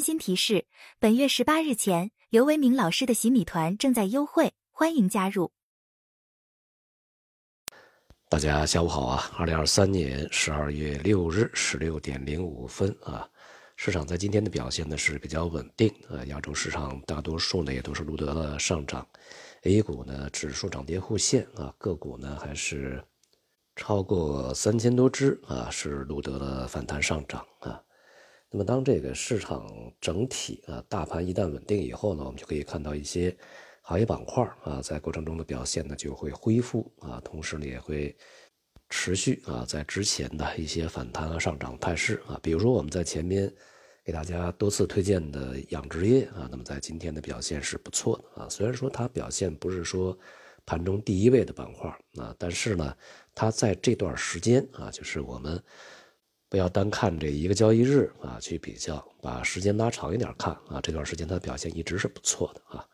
温馨提示：本月十八日前，刘维明老师的洗米团正在优惠，欢迎加入。大家下午好啊！二零二三年十二月六日十六点零五分啊，市场在今天的表现呢是比较稳定啊，亚洲市场大多数呢也都是录得了上涨，A 股呢指数涨跌互现啊，个股呢还是超过三千多只啊，是录得了反弹上涨啊。那么，当这个市场整体啊，大盘一旦稳定以后呢，我们就可以看到一些行业板块啊，在过程中的表现呢就会恢复啊，同时呢也会持续啊，在之前的一些反弹和上涨态势啊，比如说我们在前面给大家多次推荐的养殖业啊，那么在今天的表现是不错的啊，虽然说它表现不是说盘中第一位的板块啊，但是呢，它在这段时间啊，就是我们。不要单看这一个交易日啊去比较，把时间拉长一点看啊，这段时间它的表现一直是不错的啊。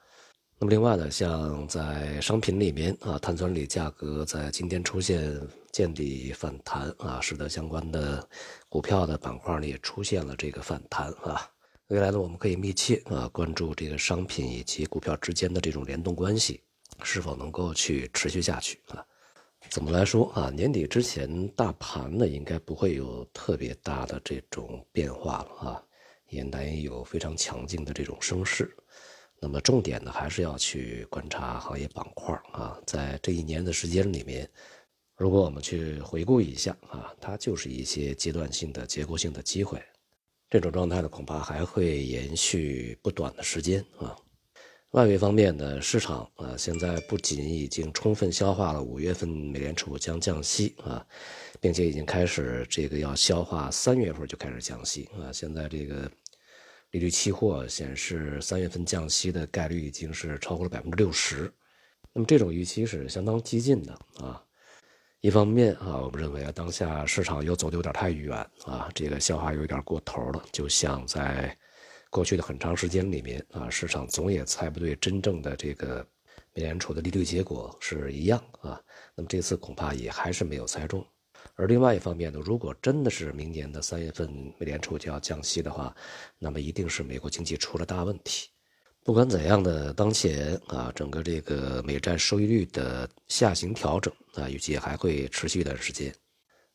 那么另外呢，像在商品里面啊，碳酸锂价格在今天出现见底反弹啊，使得相关的股票的板块呢也出现了这个反弹啊。未来呢，我们可以密切啊关注这个商品以及股票之间的这种联动关系是否能够去持续下去啊。怎么来说啊？年底之前，大盘呢应该不会有特别大的这种变化了啊，也难以有非常强劲的这种升势。那么重点呢，还是要去观察行业板块啊。在这一年的时间里面，如果我们去回顾一下啊，它就是一些阶段性的结构性的机会，这种状态呢，恐怕还会延续不短的时间啊。外围方面呢，市场啊，现在不仅已经充分消化了五月份美联储将降息啊，并且已经开始这个要消化三月份就开始降息啊。现在这个利率期货显示三月份降息的概率已经是超过了百分之六十，那么这种预期是相当激进的啊。一方面啊，我们认为啊，当下市场又走的有点太远啊，这个消化有点过头了，就像在。过去的很长时间里面啊，市场总也猜不对真正的这个美联储的利率结果是一样啊。那么这次恐怕也还是没有猜中。而另外一方面呢，如果真的是明年的三月份美联储就要降息的话，那么一定是美国经济出了大问题。不管怎样的，当前啊，整个这个美债收益率的下行调整啊，预计还会持续一段时间。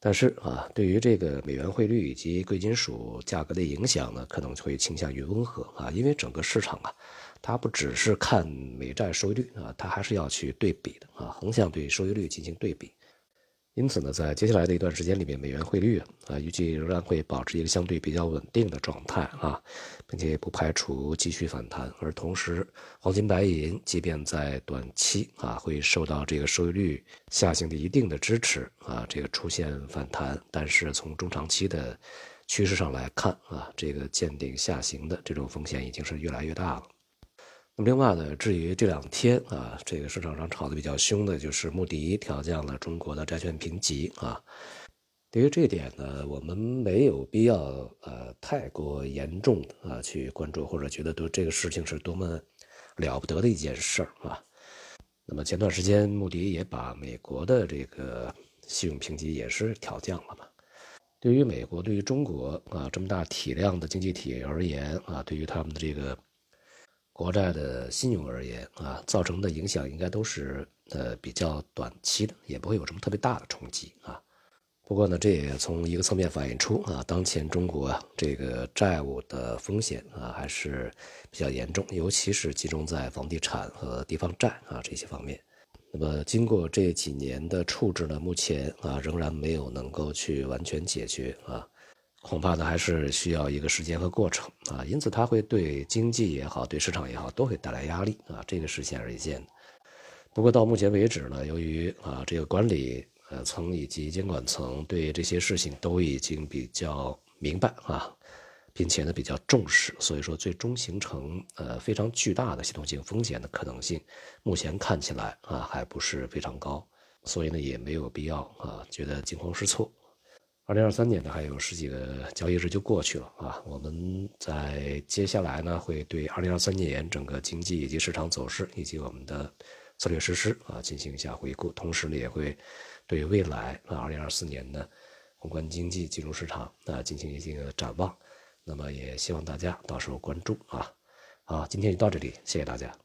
但是啊，对于这个美元汇率以及贵金属价格的影响呢，可能会倾向于温和啊，因为整个市场啊，它不只是看美债收益率啊，它还是要去对比的啊，横向对收益率进行对比。因此呢，在接下来的一段时间里面，美元汇率啊，预计仍然会保持一个相对比较稳定的状态啊，并且也不排除继续反弹。而同时，黄金、白银即便在短期啊会受到这个收益率下行的一定的支持啊，这个出现反弹，但是从中长期的趋势上来看啊，这个见顶下行的这种风险已经是越来越大了。那么另外呢，至于这两天啊，这个市场上炒的比较凶的，就是穆迪调降了中国的债券评级啊。对于这点呢，我们没有必要呃太过严重啊去关注，或者觉得都这个事情是多么了不得的一件事儿啊。那么前段时间穆迪也把美国的这个信用评级也是调降了嘛。对于美国，对于中国啊这么大体量的经济体而言啊，对于他们的这个。国债的信用而言啊，造成的影响应该都是呃比较短期的，也不会有什么特别大的冲击啊。不过呢，这也从一个侧面反映出啊，当前中国这个债务的风险啊还是比较严重，尤其是集中在房地产和地方债啊这些方面。那么经过这几年的处置呢，目前啊仍然没有能够去完全解决啊。恐怕呢还是需要一个时间和过程啊，因此它会对经济也好，对市场也好，都会带来压力啊，这个是显而易见的。不过到目前为止呢，由于啊这个管理呃层以及监管层对这些事情都已经比较明白啊，并且呢比较重视，所以说最终形成呃非常巨大的系统性风险的可能性，目前看起来啊还不是非常高，所以呢也没有必要啊觉得惊慌失措。二零二三年呢，还有十几个交易日就过去了啊！我们在接下来呢，会对二零二三年整个经济以及市场走势以及我们的策略实施啊进行一下回顾，同时呢，也会对未来啊二零二四年的宏观经济、金融市场啊进行一定的展望。那么也希望大家到时候关注啊。好，今天就到这里，谢谢大家。